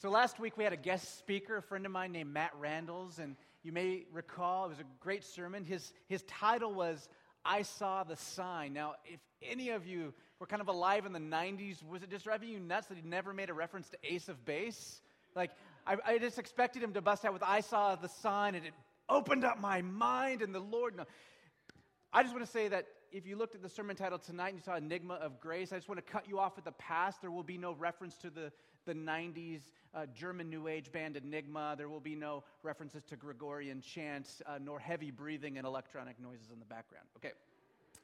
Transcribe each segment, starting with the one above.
So last week we had a guest speaker, a friend of mine named Matt Randalls, and you may recall it was a great sermon. His, his title was I Saw the Sign. Now, if any of you were kind of alive in the 90s, was it just driving you nuts that he never made a reference to Ace of Base? Like, I, I just expected him to bust out with I Saw the Sign, and it opened up my mind, and the Lord. No. I just want to say that if you looked at the sermon title tonight and you saw Enigma of Grace, I just want to cut you off at the past. There will be no reference to the, the 90s uh, German New Age band Enigma. There will be no references to Gregorian chants, uh, nor heavy breathing and electronic noises in the background. Okay.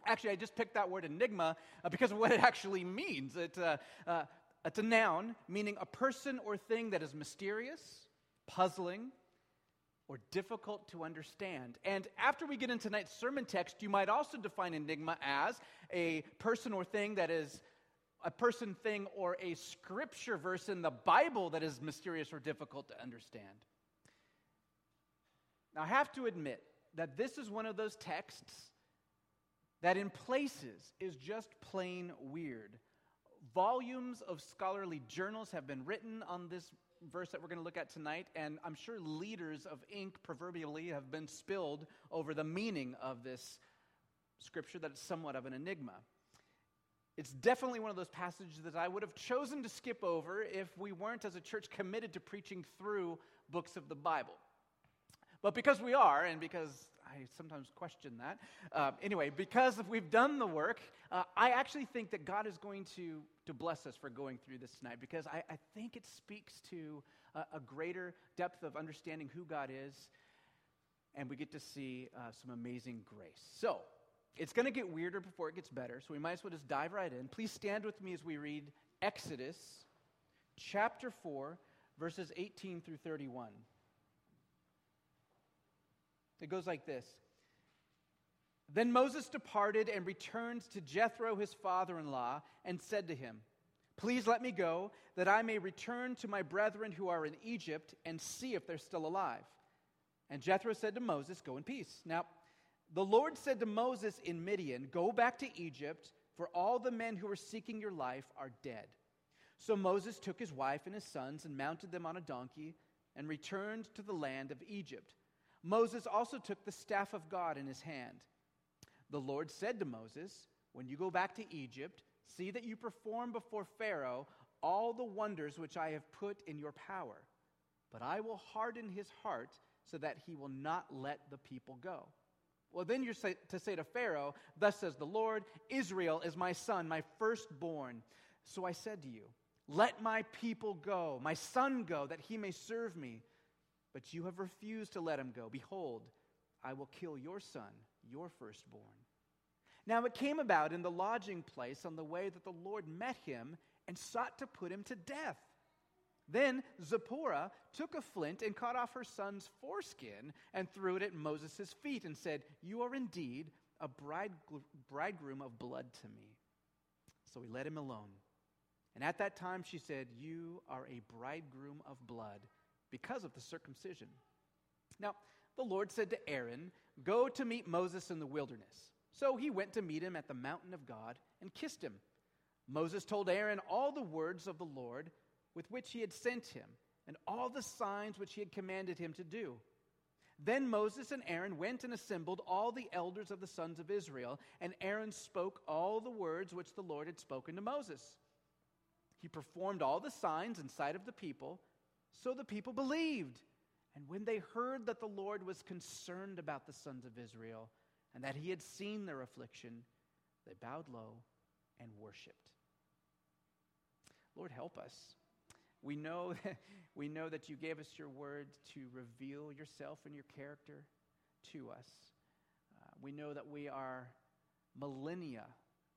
Actually, I just picked that word enigma uh, because of what it actually means. It, uh, uh, it's a noun meaning a person or thing that is mysterious, puzzling, or difficult to understand. And after we get into tonight's sermon text, you might also define enigma as a person or thing that is a person, thing, or a scripture verse in the Bible that is mysterious or difficult to understand. Now, I have to admit that this is one of those texts that, in places, is just plain weird. Volumes of scholarly journals have been written on this verse that we're going to look at tonight, and I'm sure liters of ink proverbially have been spilled over the meaning of this scripture that is somewhat of an enigma. It's definitely one of those passages that I would have chosen to skip over if we weren't, as a church, committed to preaching through books of the Bible. But because we are, and because I sometimes question that, uh, anyway, because we've done the work, uh, I actually think that God is going to, to bless us for going through this tonight because I, I think it speaks to a, a, greater depth of understanding who God is, and we get to see uh, some amazing grace. So, it's going to get weirder before it gets better, so we might as well just dive right in. Please stand with me as we read Exodus chapter 4, verses 18 through 31. It goes like this Then Moses departed and returned to Jethro, his father in law, and said to him, Please let me go, that I may return to my brethren who are in Egypt and see if they're still alive. And Jethro said to Moses, Go in peace. Now, the Lord said to Moses in Midian, Go back to Egypt, for all the men who are seeking your life are dead. So Moses took his wife and his sons and mounted them on a donkey and returned to the land of Egypt. Moses also took the staff of God in his hand. The Lord said to Moses, When you go back to Egypt, see that you perform before Pharaoh all the wonders which I have put in your power. But I will harden his heart so that he will not let the people go. Well, then you're to say to Pharaoh, Thus says the Lord, Israel is my son, my firstborn. So I said to you, Let my people go, my son go, that he may serve me. But you have refused to let him go. Behold, I will kill your son, your firstborn. Now it came about in the lodging place on the way that the Lord met him and sought to put him to death. Then Zipporah took a flint and cut off her son's foreskin and threw it at Moses' feet and said, You are indeed a bridegroom of blood to me. So he let him alone. And at that time she said, You are a bridegroom of blood because of the circumcision. Now, the Lord said to Aaron, Go to meet Moses in the wilderness. So he went to meet him at the mountain of God and kissed him. Moses told Aaron all the words of the Lord with which he had sent him, and all the signs which he had commanded him to do. Then Moses and Aaron went and assembled all the elders of the sons of Israel, and Aaron spoke all the words which the Lord had spoken to Moses. He performed all the signs in sight of the people so the people believed. And when they heard that the Lord was concerned about the sons of Israel and that he had seen their affliction, they bowed low and worshiped. Lord, help us. We know, that, we know that you gave us your word to reveal yourself and your character to us. Uh, we know that we are millennia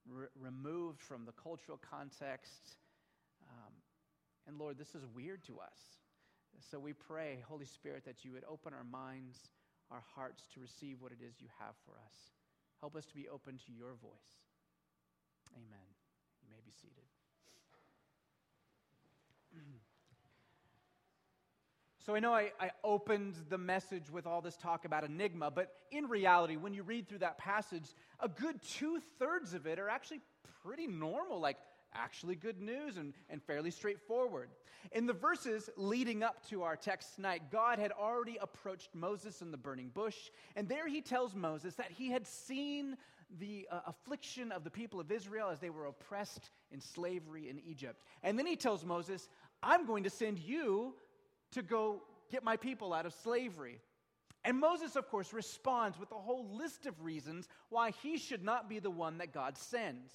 re- removed from the cultural context. Um, and Lord, this is weird to us. So we pray, Holy Spirit, that you would open our minds, our hearts to receive what it is you have for us. Help us to be open to your voice. Amen. You may be seated. So I know I, I, opened the message with all this talk about enigma, but in reality, when you read through that passage, a good two thirds of it are actually pretty normal, like actually good news and, and fairly straightforward. In the verses leading up to our text tonight, God had already approached Moses in the burning bush, and there he tells Moses that he had seen the uh, affliction of the people of Israel as they were oppressed in slavery in Egypt. And then he tells Moses, I'm going to send you to go get my people out of slavery. And Moses, of course, responds with a whole list of reasons why he should not be the one that God sends.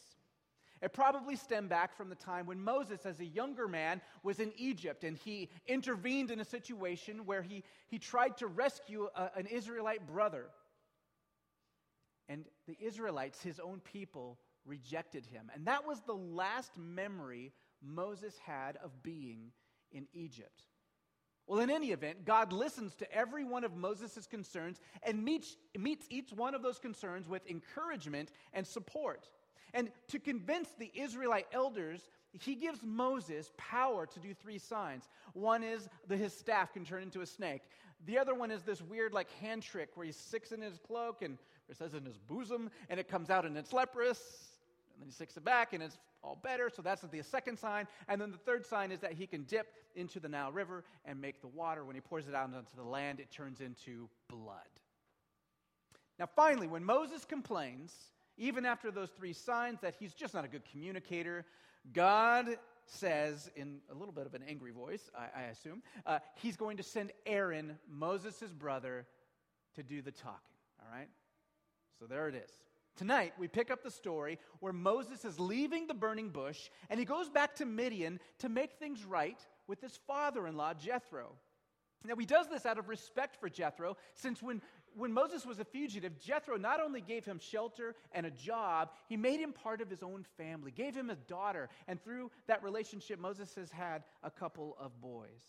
It probably stemmed back from the time when Moses, as a younger man, was in Egypt and he intervened in a situation where he, he tried to rescue a, an Israelite brother. The Israelites, his own people, rejected him. And that was the last memory Moses had of being in Egypt. Well, in any event, God listens to every one of Moses' concerns and meets, meets each one of those concerns with encouragement and support. And to convince the Israelite elders, he gives Moses power to do three signs. One is that his staff can turn into a snake. The other one is this weird, like, hand trick where he sticks in his cloak and it says in his bosom, and it comes out and it's leprous. And then he sticks it back and it's all better. So that's the second sign. And then the third sign is that he can dip into the Nile River and make the water, when he pours it out onto the land, it turns into blood. Now, finally, when Moses complains, even after those three signs, that he's just not a good communicator, God says, in a little bit of an angry voice, I, I assume, uh, he's going to send Aaron, Moses' brother, to do the talking. All right? So there it is. Tonight, we pick up the story where Moses is leaving the burning bush and he goes back to Midian to make things right with his father in law, Jethro. Now, he does this out of respect for Jethro, since when, when Moses was a fugitive, Jethro not only gave him shelter and a job, he made him part of his own family, gave him a daughter, and through that relationship, Moses has had a couple of boys.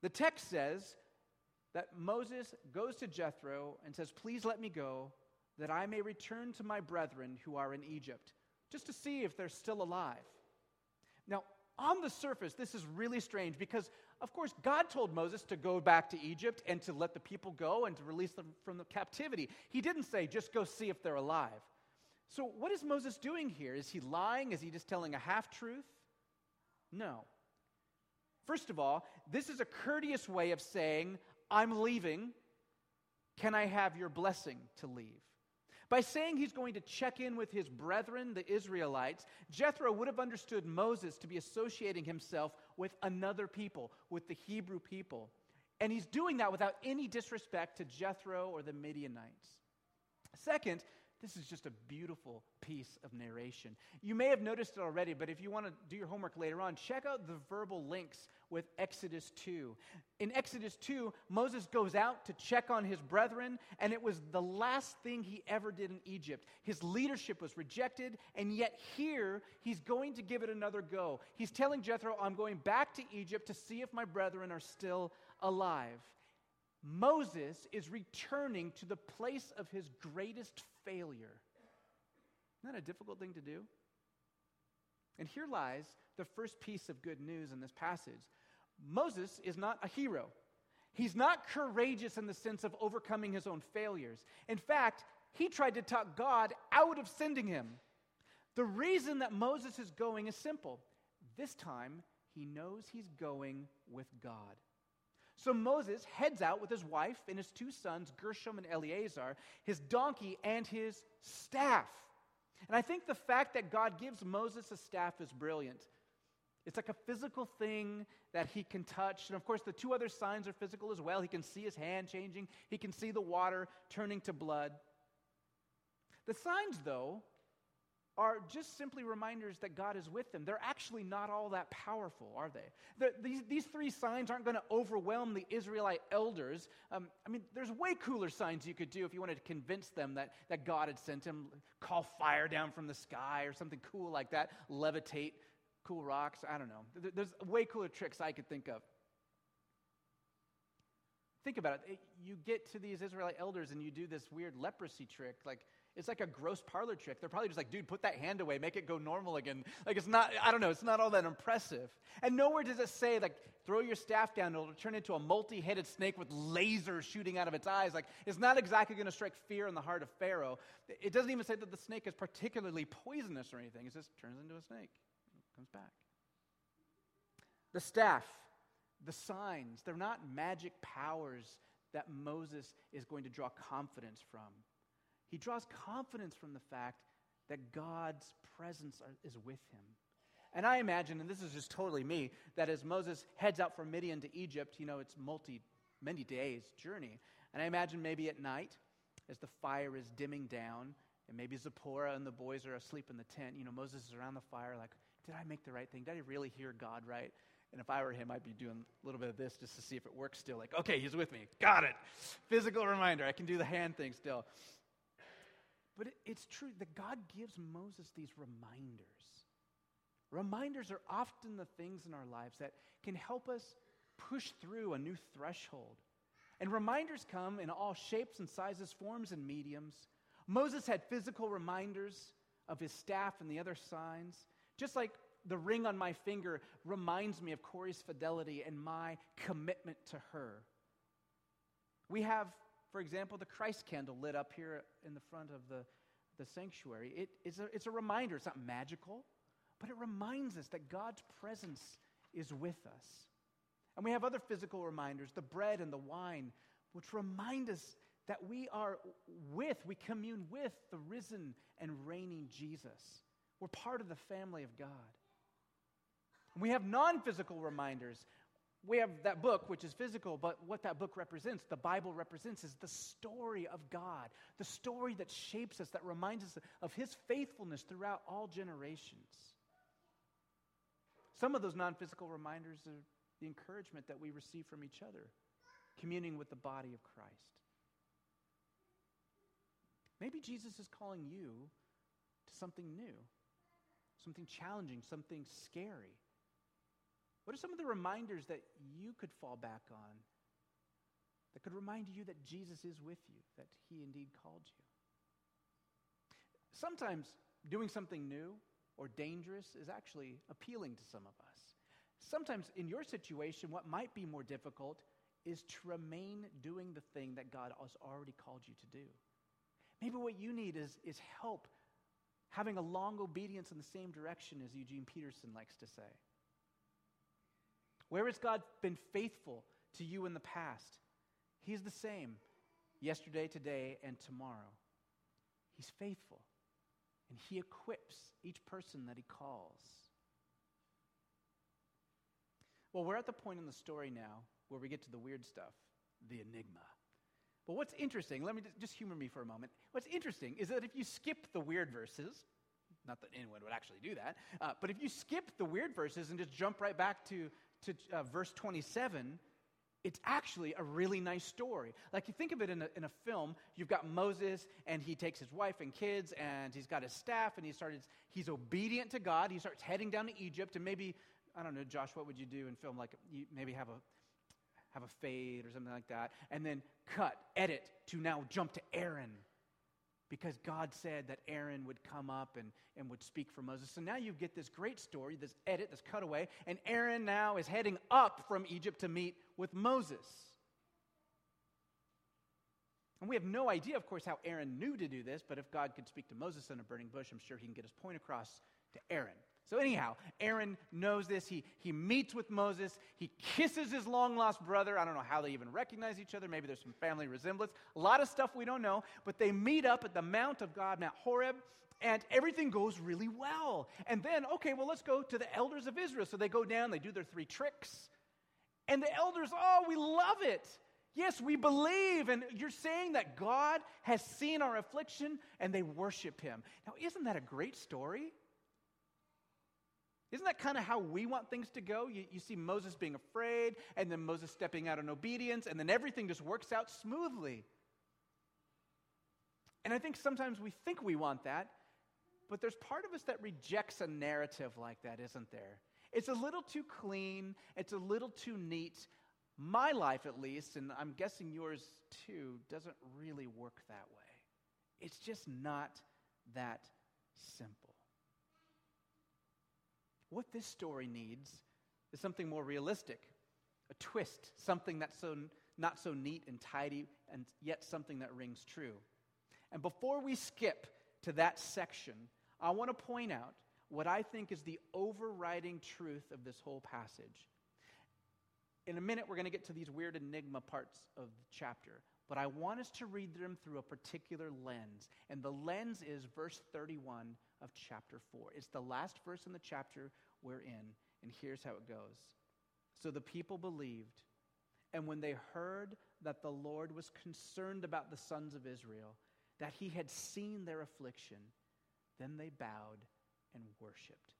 The text says that Moses goes to Jethro and says, Please let me go that I may return to my brethren who are in Egypt, just to see if they're still alive. Now, on the surface, this is really strange because, of course, God told Moses to go back to Egypt and to let the people go and to release them from the captivity. He didn't say, just go see if they're alive. So, what is Moses doing here? Is he lying? Is he just telling a half truth? No. First of all, this is a courteous way of saying, I'm leaving. Can I have your blessing to leave? By saying he's going to check in with his brethren, the Israelites, Jethro would have understood Moses to be associating himself with another people, with the Hebrew people. And he's doing that without any disrespect to Jethro or the Midianites. Second, this is just a beautiful piece of narration. You may have noticed it already, but if you want to do your homework later on, check out the verbal links with Exodus 2. In Exodus 2, Moses goes out to check on his brethren, and it was the last thing he ever did in Egypt. His leadership was rejected, and yet here he's going to give it another go. He's telling Jethro, I'm going back to Egypt to see if my brethren are still alive. Moses is returning to the place of his greatest failure. Isn't that a difficult thing to do? And here lies the first piece of good news in this passage Moses is not a hero. He's not courageous in the sense of overcoming his own failures. In fact, he tried to talk God out of sending him. The reason that Moses is going is simple. This time, he knows he's going with God. So Moses heads out with his wife and his two sons, Gershom and Eleazar, his donkey, and his staff. And I think the fact that God gives Moses a staff is brilliant. It's like a physical thing that he can touch. And of course, the two other signs are physical as well. He can see his hand changing, he can see the water turning to blood. The signs, though, are just simply reminders that God is with them. They're actually not all that powerful, are they? The, these, these three signs aren't going to overwhelm the Israelite elders. Um, I mean, there's way cooler signs you could do if you wanted to convince them that, that God had sent him. Call fire down from the sky or something cool like that, levitate cool rocks. I don't know. There's way cooler tricks I could think of. Think about it. You get to these Israelite elders and you do this weird leprosy trick. Like, it's like a gross parlor trick. They're probably just like, dude, put that hand away, make it go normal again. Like it's not, I don't know, it's not all that impressive. And nowhere does it say, like, throw your staff down, it'll turn into a multi headed snake with lasers shooting out of its eyes. Like, it's not exactly going to strike fear in the heart of Pharaoh. It doesn't even say that the snake is particularly poisonous or anything. It just turns into a snake, comes back. The staff, the signs, they're not magic powers that Moses is going to draw confidence from. He draws confidence from the fact that God's presence is with him. And I imagine, and this is just totally me, that as Moses heads out from Midian to Egypt, you know, it's multi, many days journey. And I imagine maybe at night, as the fire is dimming down, and maybe Zipporah and the boys are asleep in the tent, you know, Moses is around the fire, like, did I make the right thing? Did I really hear God right? And if I were him, I'd be doing a little bit of this just to see if it works still. Like, okay, he's with me. Got it. Physical reminder. I can do the hand thing still. But it, it's true that God gives Moses these reminders. Reminders are often the things in our lives that can help us push through a new threshold. And reminders come in all shapes and sizes, forms and mediums. Moses had physical reminders of his staff and the other signs, just like the ring on my finger reminds me of Corey's fidelity and my commitment to her. We have, for example, the Christ candle lit up here in the front of the, the sanctuary. It, it's, a, it's a reminder. It's not magical, but it reminds us that God's presence is with us. And we have other physical reminders, the bread and the wine, which remind us that we are with, we commune with the risen and reigning Jesus. We're part of the family of God. We have non physical reminders. We have that book, which is physical, but what that book represents, the Bible represents, is the story of God, the story that shapes us, that reminds us of His faithfulness throughout all generations. Some of those non physical reminders are the encouragement that we receive from each other, communing with the body of Christ. Maybe Jesus is calling you to something new, something challenging, something scary. What are some of the reminders that you could fall back on that could remind you that Jesus is with you, that he indeed called you? Sometimes doing something new or dangerous is actually appealing to some of us. Sometimes in your situation, what might be more difficult is to remain doing the thing that God has already called you to do. Maybe what you need is, is help having a long obedience in the same direction as Eugene Peterson likes to say. Where has God been faithful to you in the past? He's the same yesterday, today, and tomorrow. He's faithful, and He equips each person that He calls. Well, we're at the point in the story now where we get to the weird stuff the enigma. But what's interesting, let me just humor me for a moment. What's interesting is that if you skip the weird verses, not that anyone would actually do that, uh, but if you skip the weird verses and just jump right back to to uh, verse 27, it's actually a really nice story. Like you think of it in a, in a film, you've got Moses and he takes his wife and kids and he's got his staff and he started, he's obedient to God. He starts heading down to Egypt and maybe, I don't know, Josh, what would you do in film? Like you maybe have a, have a fade or something like that. And then cut, edit to now jump to Aaron because God said that Aaron would come up and, and would speak for Moses. So now you get this great story, this edit, this cutaway, and Aaron now is heading up from Egypt to meet with Moses. And we have no idea, of course, how Aaron knew to do this, but if God could speak to Moses in a burning bush, I'm sure he can get his point across to Aaron. So, anyhow, Aaron knows this. He, he meets with Moses. He kisses his long lost brother. I don't know how they even recognize each other. Maybe there's some family resemblance. A lot of stuff we don't know. But they meet up at the Mount of God, Mount Horeb, and everything goes really well. And then, okay, well, let's go to the elders of Israel. So they go down, they do their three tricks. And the elders, oh, we love it. Yes, we believe. And you're saying that God has seen our affliction and they worship him. Now, isn't that a great story? Isn't that kind of how we want things to go? You, you, see Moses being afraid, and then Moses stepping out in obedience, and then everything just works out smoothly. And I think sometimes we think we want that, but there's part of us that rejects a narrative like that, isn't there? It's a little too clean, it's a little too neat. My life, at least, and I'm guessing yours too, doesn't really work that way. It's just not that simple. What this story needs is something more realistic, a twist, something that's so not so neat and tidy, and yet something that rings true. And before we skip to that section, I want to point out what I think is the overriding truth of this whole passage. In a minute, we're going to get to these weird enigma parts of the chapter, but I want us to read them through a particular lens. And the lens is verse 31 of chapter 4. It's the last verse in the chapter we're in, and here's how it goes. So the people believed, and when they heard that the Lord was concerned about the sons of Israel, that he had seen their affliction, then they bowed and worshiped.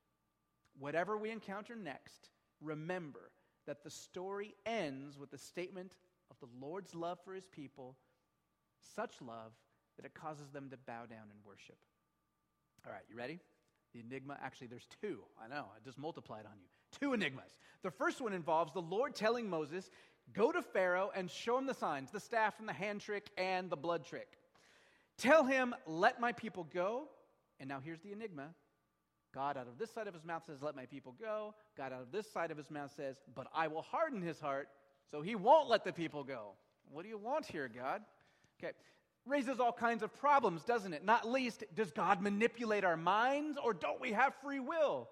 Whatever we encounter next, remember that the story ends with the statement of the Lord's love for his people, such love that it causes them to bow down and worship. All right, you ready? The enigma, actually, there's two. I know, I just multiplied on you. Two enigmas. The first one involves the Lord telling Moses, Go to Pharaoh and show him the signs, the staff and the hand trick and the blood trick. Tell him, Let my people go. And now here's the enigma God out of this side of his mouth says, Let my people go. God out of this side of his mouth says, But I will harden his heart, so he won't let the people go. What do you want here, God? Okay. Raises all kinds of problems, doesn't it? Not least, does God manipulate our minds or don't we have free will?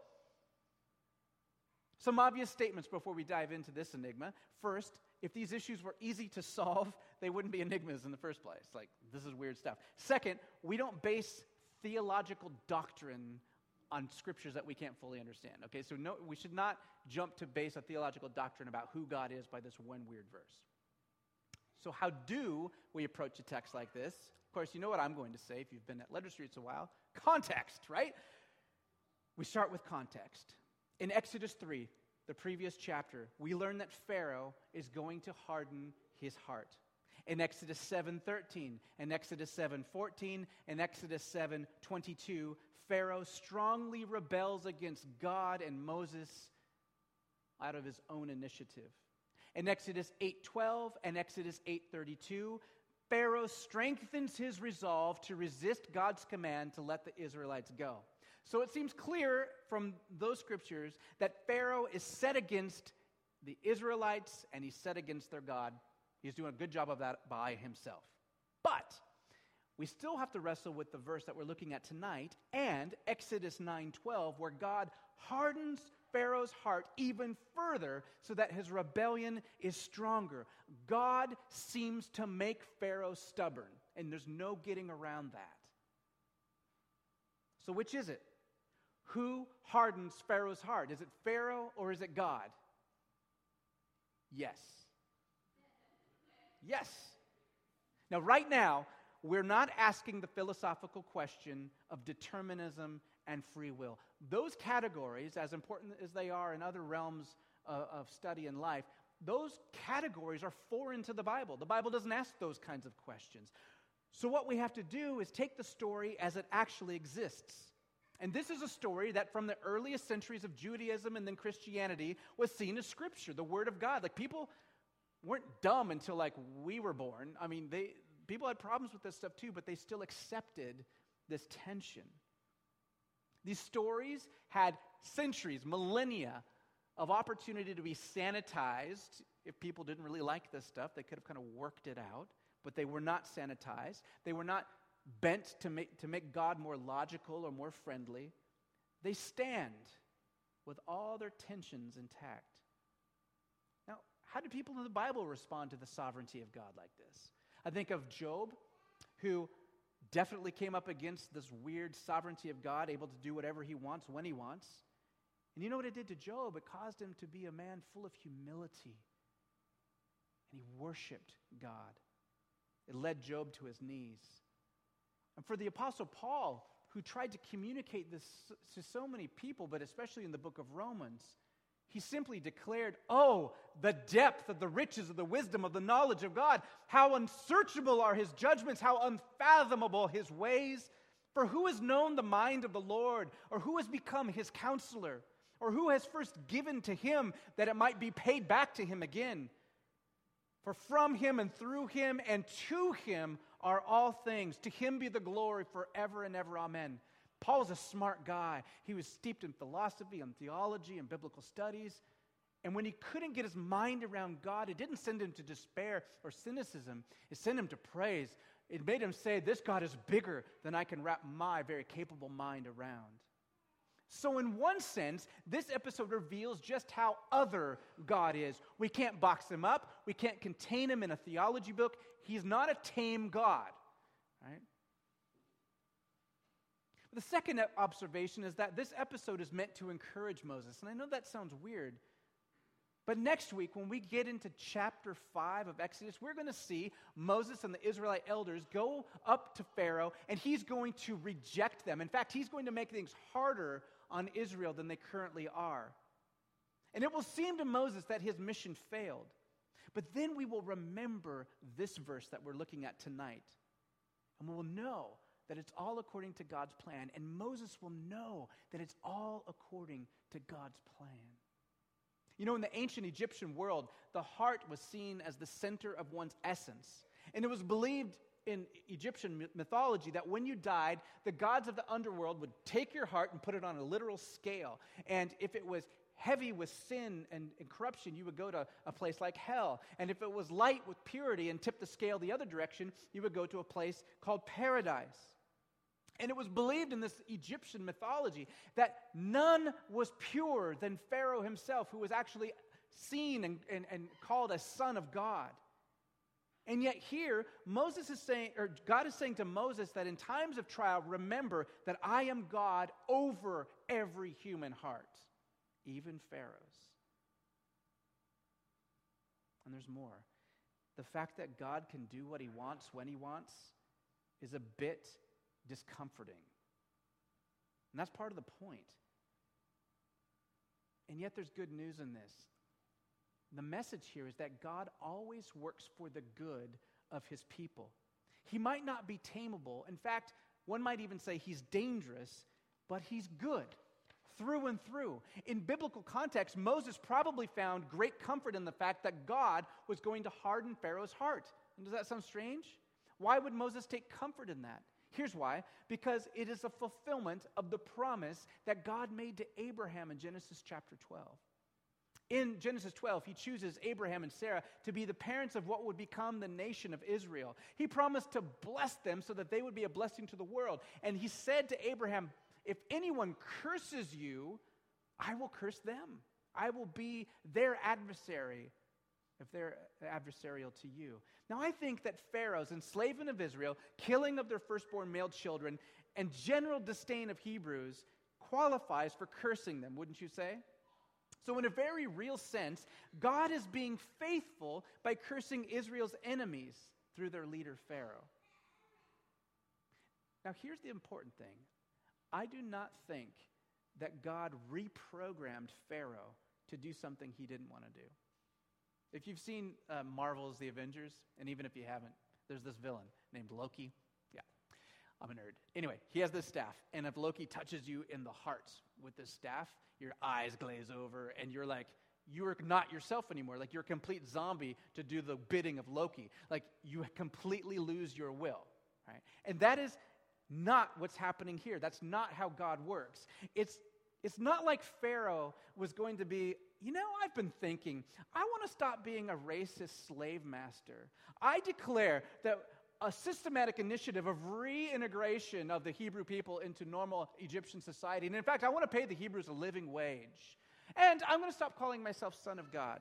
Some obvious statements before we dive into this enigma. First, if these issues were easy to solve, they wouldn't be enigmas in the first place. Like, this is weird stuff. Second, we don't base theological doctrine on scriptures that we can't fully understand. Okay, so no, we should not jump to base a theological doctrine about who God is by this one weird verse. So, how do we approach a text like this? Of course, you know what I'm going to say if you've been at Lettered Streets a while context, right? We start with context. In Exodus 3, the previous chapter, we learn that Pharaoh is going to harden his heart. In Exodus 7:13, in Exodus 7:14, in Exodus 7:22, Pharaoh strongly rebels against God and Moses out of his own initiative. In Exodus 8:12 and Exodus 8:32, Pharaoh strengthens his resolve to resist God's command to let the Israelites go. So it seems clear from those scriptures that Pharaoh is set against the Israelites and he's set against their God. He's doing a good job of that by himself. But we still have to wrestle with the verse that we're looking at tonight and Exodus 9:12 where God hardens Pharaoh's heart even further so that his rebellion is stronger. God seems to make Pharaoh stubborn and there's no getting around that. So which is it? Who hardens Pharaoh's heart? Is it Pharaoh or is it God? Yes. Yes. Now, right now, we're not asking the philosophical question of determinism and free will. Those categories, as important as they are in other realms of, of study and life, those categories are foreign to the Bible. The Bible doesn't ask those kinds of questions. So, what we have to do is take the story as it actually exists. And this is a story that from the earliest centuries of Judaism and then Christianity was seen as scripture, the word of God. Like people weren't dumb until like we were born. I mean, they people had problems with this stuff too, but they still accepted this tension. These stories had centuries, millennia of opportunity to be sanitized. If people didn't really like this stuff, they could have kind of worked it out, but they were not sanitized. They were not bent to make, to make God more logical or more friendly. They stand with all their tensions intact. Now, how do people in the Bible respond to the sovereignty of God like this? I think of Job, who definitely came up against this weird sovereignty of God, able to do whatever he wants when he wants. And you know what it did to Job? It caused him to be a man full of humility. And he worshiped God. It led Job to his knees. And for the Apostle Paul, who tried to communicate this to so many people, but especially in the book of Romans, he simply declared, Oh, the depth of the riches of the wisdom of the knowledge of God. How unsearchable are his judgments, how unfathomable his ways. For who has known the mind of the Lord, or who has become his counselor, or who has first given to him that it might be paid back to him again? For from him and through him and to him are all things. To him be the glory forever and ever. Amen. Paul was a smart guy. He was steeped in philosophy and theology and biblical studies. And when he couldn't get his mind around God, it didn't send him to despair or cynicism, it sent him to praise. It made him say, This God is bigger than I can wrap my very capable mind around. So, in one sense, this episode reveals just how other God is. We can't box him up, we can't contain him in a theology book. He's not a tame God, right? The second observation is that this episode is meant to encourage Moses. And I know that sounds weird, but next week, when we get into chapter 5 of Exodus, we're going to see Moses and the Israelite elders go up to Pharaoh, and he's going to reject them. In fact, he's going to make things harder on Israel than they currently are. And it will seem to Moses that his mission failed. But then we will remember this verse that we're looking at tonight. And we'll know that it's all according to God's plan. And Moses will know that it's all according to God's plan. You know, in the ancient Egyptian world, the heart was seen as the center of one's essence. And it was believed in Egyptian mythology that when you died, the gods of the underworld would take your heart and put it on a literal scale. And if it was heavy with sin and, corruption, you would go to a place like hell. And if it was light with purity and tipped the scale the other direction, you would go to a place called paradise. And it was believed in this Egyptian mythology that none was purer than Pharaoh himself, who was actually seen and, and, and called a son of God. And yet, here, Moses is saying, or God is saying to Moses that in times of trial, remember that I am God over every human heart, even Pharaoh's. And there's more. The fact that God can do what he wants when he wants is a bit discomforting. And that's part of the point. And yet, there's good news in this. The message here is that God always works for the good of his people. He might not be tameable. In fact, one might even say he's dangerous, but he's good through and through. In biblical context, Moses probably found great comfort in the fact that God was going to harden Pharaoh's heart. And does that sound strange? Why would Moses take comfort in that? Here's why because it is a fulfillment of the promise that God made to Abraham in Genesis chapter 12. In Genesis 12, he chooses Abraham and Sarah to be the parents of what would become the nation of Israel. He promised to bless them so that they would be a blessing to the world. And he said to Abraham, If anyone curses you, I will curse them. I will be their adversary if they're adversarial to you. Now, I think that Pharaoh's enslavement of Israel, killing of their firstborn male children, and general disdain of Hebrews qualifies for cursing them, wouldn't you say? So, in a very real sense, God is being faithful by cursing Israel's enemies through their leader, Pharaoh. Now, here's the important thing I do not think that God reprogrammed Pharaoh to do something he didn't want to do. If you've seen uh, Marvel's The Avengers, and even if you haven't, there's this villain named Loki. Yeah, I'm a nerd. Anyway, he has this staff, and if Loki touches you in the heart with this staff, your eyes glaze over, and you're like, you are not yourself anymore. Like you're a complete zombie to do the bidding of Loki. Like you completely lose your will, right? And that is not what's happening here. That's not how God works. It's it's not like Pharaoh was going to be, you know, I've been thinking, I want to stop being a racist slave master. I declare that a systematic initiative of reintegration of the Hebrew people into normal Egyptian society. And in fact, I want to pay the Hebrews a living wage. And I'm going to stop calling myself son of God.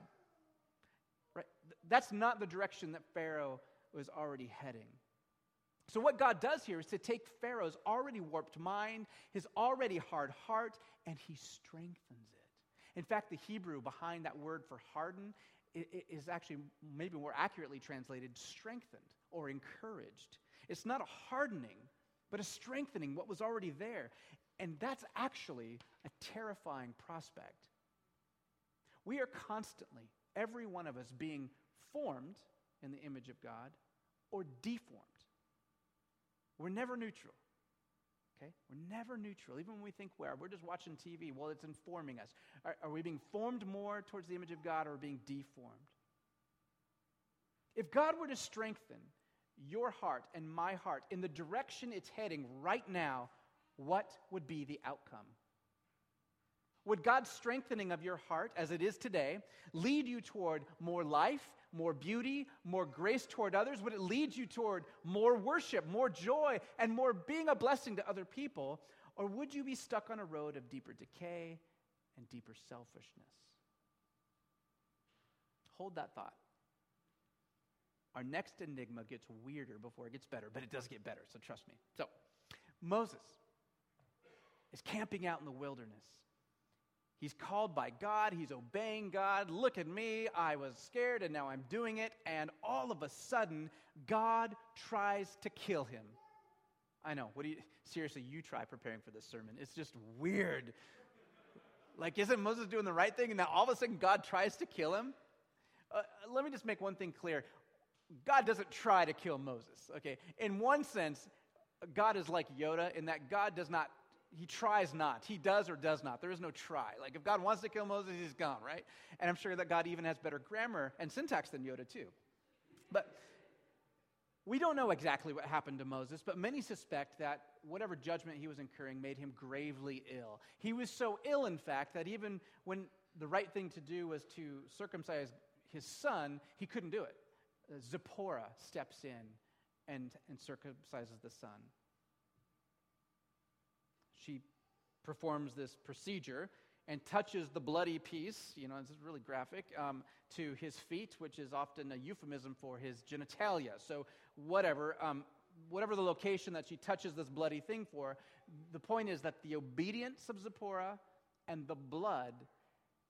Right? That's not the direction that Pharaoh was already heading. So, what God does here is to take Pharaoh's already warped mind, his already hard heart, and he strengthens it. In fact, the Hebrew behind that word for harden is actually maybe more accurately translated strengthened or encouraged. It's not a hardening, but a strengthening what was already there. And that's actually a terrifying prospect. We are constantly, every one of us, being formed in the image of God or deformed. We're never neutral. Okay? We're never neutral. Even when we think we are, we're just watching TV. Well, it's informing us. Are, are we being formed more towards the image of God or are we being deformed? If God were to strengthen your heart and my heart in the direction it's heading right now, what would be the outcome? Would God's strengthening of your heart, as it is today, lead you toward more life, more beauty, more grace toward others? Would it lead you toward more worship, more joy, and more being a blessing to other people? Or would you be stuck on a road of deeper decay and deeper selfishness? Hold that thought. Our next enigma gets weirder before it gets better, but it does get better, so trust me. So, Moses is camping out in the wilderness. He's called by God. He's obeying God. Look at me. I was scared and now I'm doing it. And all of a sudden, God tries to kill him. I know. What do you, seriously, you try preparing for this sermon. It's just weird. Like, isn't Moses doing the right thing? And now all of a sudden, God tries to kill him? Uh, let me just make one thing clear God doesn't try to kill Moses, okay? In one sense, God is like Yoda in that God does not he tries not. He does or does not. There is no try. Like if God wants to kill Moses, he's gone, right? And I'm sure that God even has better grammar and syntax than Yoda too. But we don't know exactly what happened to Moses, but many suspect that whatever judgment he was incurring made him gravely ill. He was so ill, in fact, that even when the right thing to do was to circumcise his son, he couldn't do it. Uh, Zipporah steps in and, and circumcises the son she performs this procedure and touches the bloody piece, you know, this is really graphic, um, to his feet, which is often a euphemism for his genitalia. So, whatever, um, whatever the location that she touches this bloody thing for, the point is that the obedience of Zipporah and the blood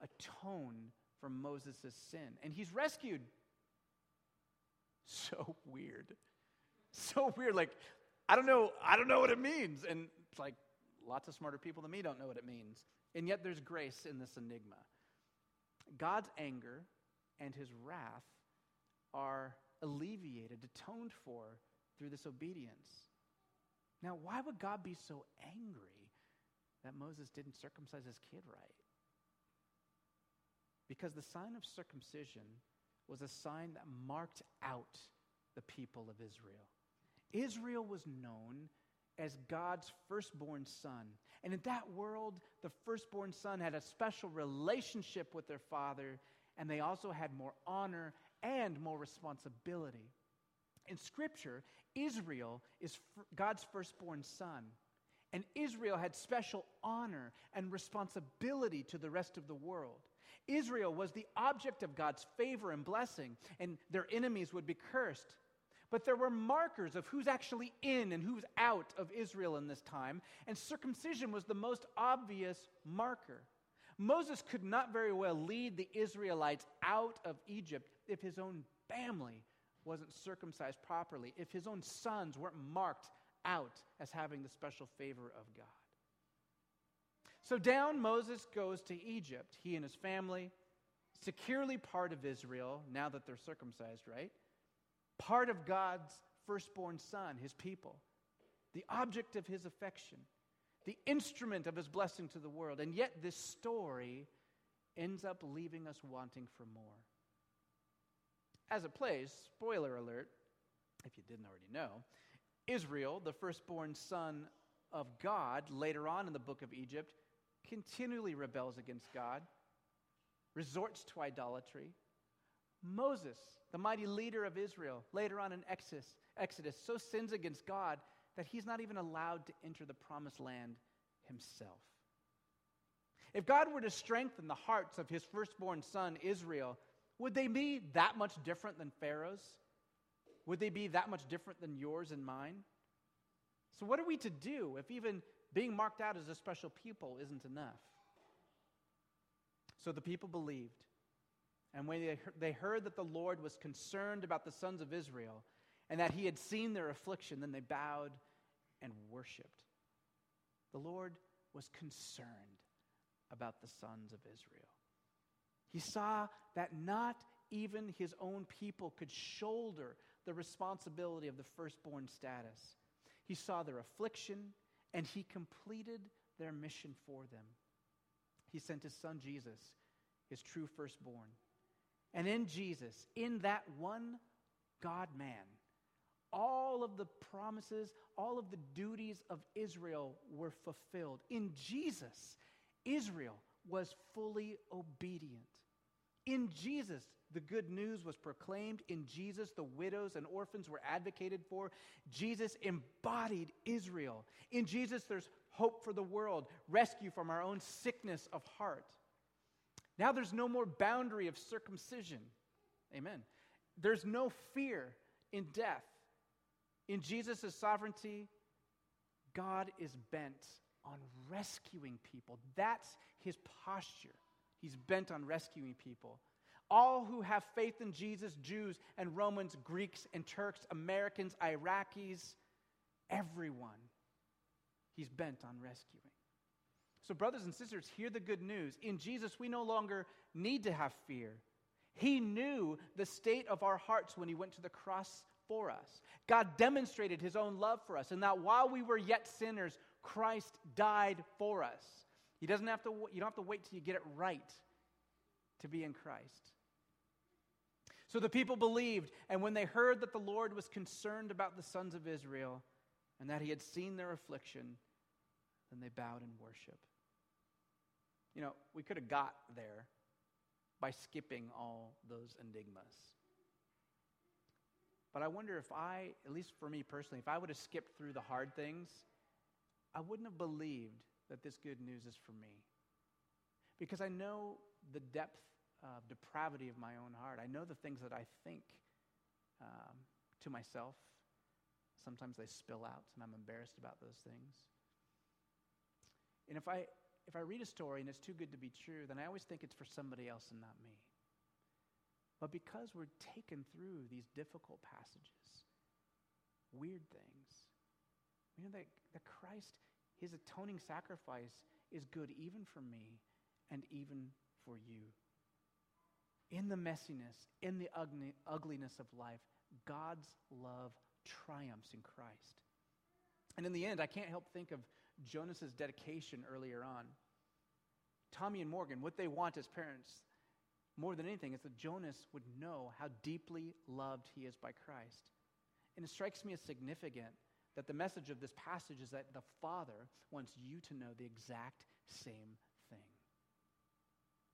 atone for Moses' sin. And he's rescued. So weird. So weird. Like, I don't know, I don't know what it means. And it's like, Lots of smarter people than me don't know what it means. And yet there's grace in this enigma. God's anger and his wrath are alleviated, atoned for through this obedience. Now, why would God be so angry that Moses didn't circumcise his kid right? Because the sign of circumcision was a sign that marked out the people of Israel. Israel was known as God's firstborn son. And in that world, the firstborn son had a special relationship with their father, and they also had more honor and more responsibility. In Scripture, Israel is God's firstborn son. And Israel had special honor and responsibility to the rest of the world. Israel was the object of God's favor and blessing, and their enemies would be cursed. But there were markers of who's actually in and who's out of Israel in this time, and circumcision was the most obvious marker. Moses could not very well lead the Israelites out of Egypt if his own family wasn't circumcised properly, if his own sons weren't marked out as having the special favor of God. So down Moses goes to Egypt, he and his family, securely part of Israel now that they're circumcised, right? Part of God's firstborn son, his people, the object of his affection, the instrument of his blessing to the world. And yet, this story ends up leaving us wanting for more. As it plays, spoiler alert, if you didn't already know, Israel, the firstborn son of God, later on in the book of Egypt, continually rebels against God, resorts to idolatry. Moses, the mighty leader of Israel, later on in Exodus, Exodus, so sins against God that he's not even allowed to enter the promised land himself. If God were to strengthen the hearts of his firstborn son, Israel, would they be that much different than Pharaoh's? Would they be that much different than yours and mine? So, what are we to do if even being marked out as a special people isn't enough? So the people believed. And when they heard that the Lord was concerned about the sons of Israel and that he had seen their affliction, then they bowed and worshiped. The Lord was concerned about the sons of Israel. He saw that not even his own people could shoulder the responsibility of the firstborn status. He saw their affliction and he completed their mission for them. He sent his son Jesus, his true firstborn. And in Jesus, in that one God man, all of the promises, all of the duties of Israel were fulfilled. In Jesus, Israel was fully obedient. In Jesus, the good news was proclaimed. In Jesus, the widows and orphans were advocated for. Jesus embodied Israel. In Jesus, there's hope for the world, rescue from our own sickness of heart. Now there's no more boundary of circumcision. Amen. There's no fear in death. In Jesus' sovereignty, God is bent on rescuing people. That's his posture. He's bent on rescuing people. All who have faith in Jesus, Jews and Romans, Greeks and Turks, Americans, Iraqis, everyone, he's bent on rescuing. So, brothers and sisters, hear the good news. In Jesus, we no longer need to have fear. He knew the state of our hearts when he went to the cross for us. God demonstrated his own love for us, and that while we were yet sinners, Christ died for us. He doesn't have to, you don't have to wait till you get it right to be in Christ. So the people believed, and when they heard that the Lord was concerned about the sons of Israel and that he had seen their affliction, then they bowed in worship. You know, we could have got there by skipping all those enigmas. But I wonder if I, at least for me personally, if I would have skipped through the hard things, I wouldn't have believed that this good news is for me. Because I know the depth of depravity of my own heart. I know the things that I think um, to myself. Sometimes they spill out, and I'm embarrassed about those things. And if I, if I read a story and it's too good to be true, then I always think it's for somebody else and not me. But because we're taken through these difficult passages, weird things, we know that, that Christ, his atoning sacrifice, is good even for me and even for you. In the messiness, in the ugly, ugliness of life, God's love triumphs in Christ. And in the end, I can't help think of Jonas's dedication earlier on. Tommy and Morgan, what they want as parents more than anything is that Jonas would know how deeply loved he is by Christ. And it strikes me as significant that the message of this passage is that the Father wants you to know the exact same thing.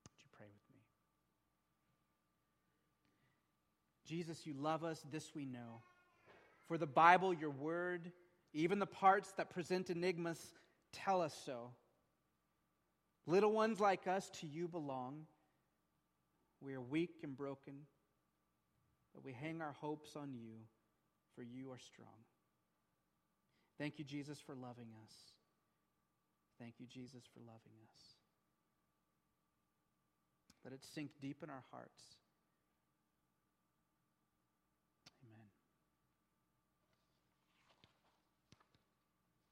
Would you pray with me? Jesus, you love us, this we know. For the Bible, your word, even the parts that present enigmas, tell us so. Little ones like us to you belong. We are weak and broken, but we hang our hopes on you, for you are strong. Thank you, Jesus, for loving us. Thank you, Jesus, for loving us. Let it sink deep in our hearts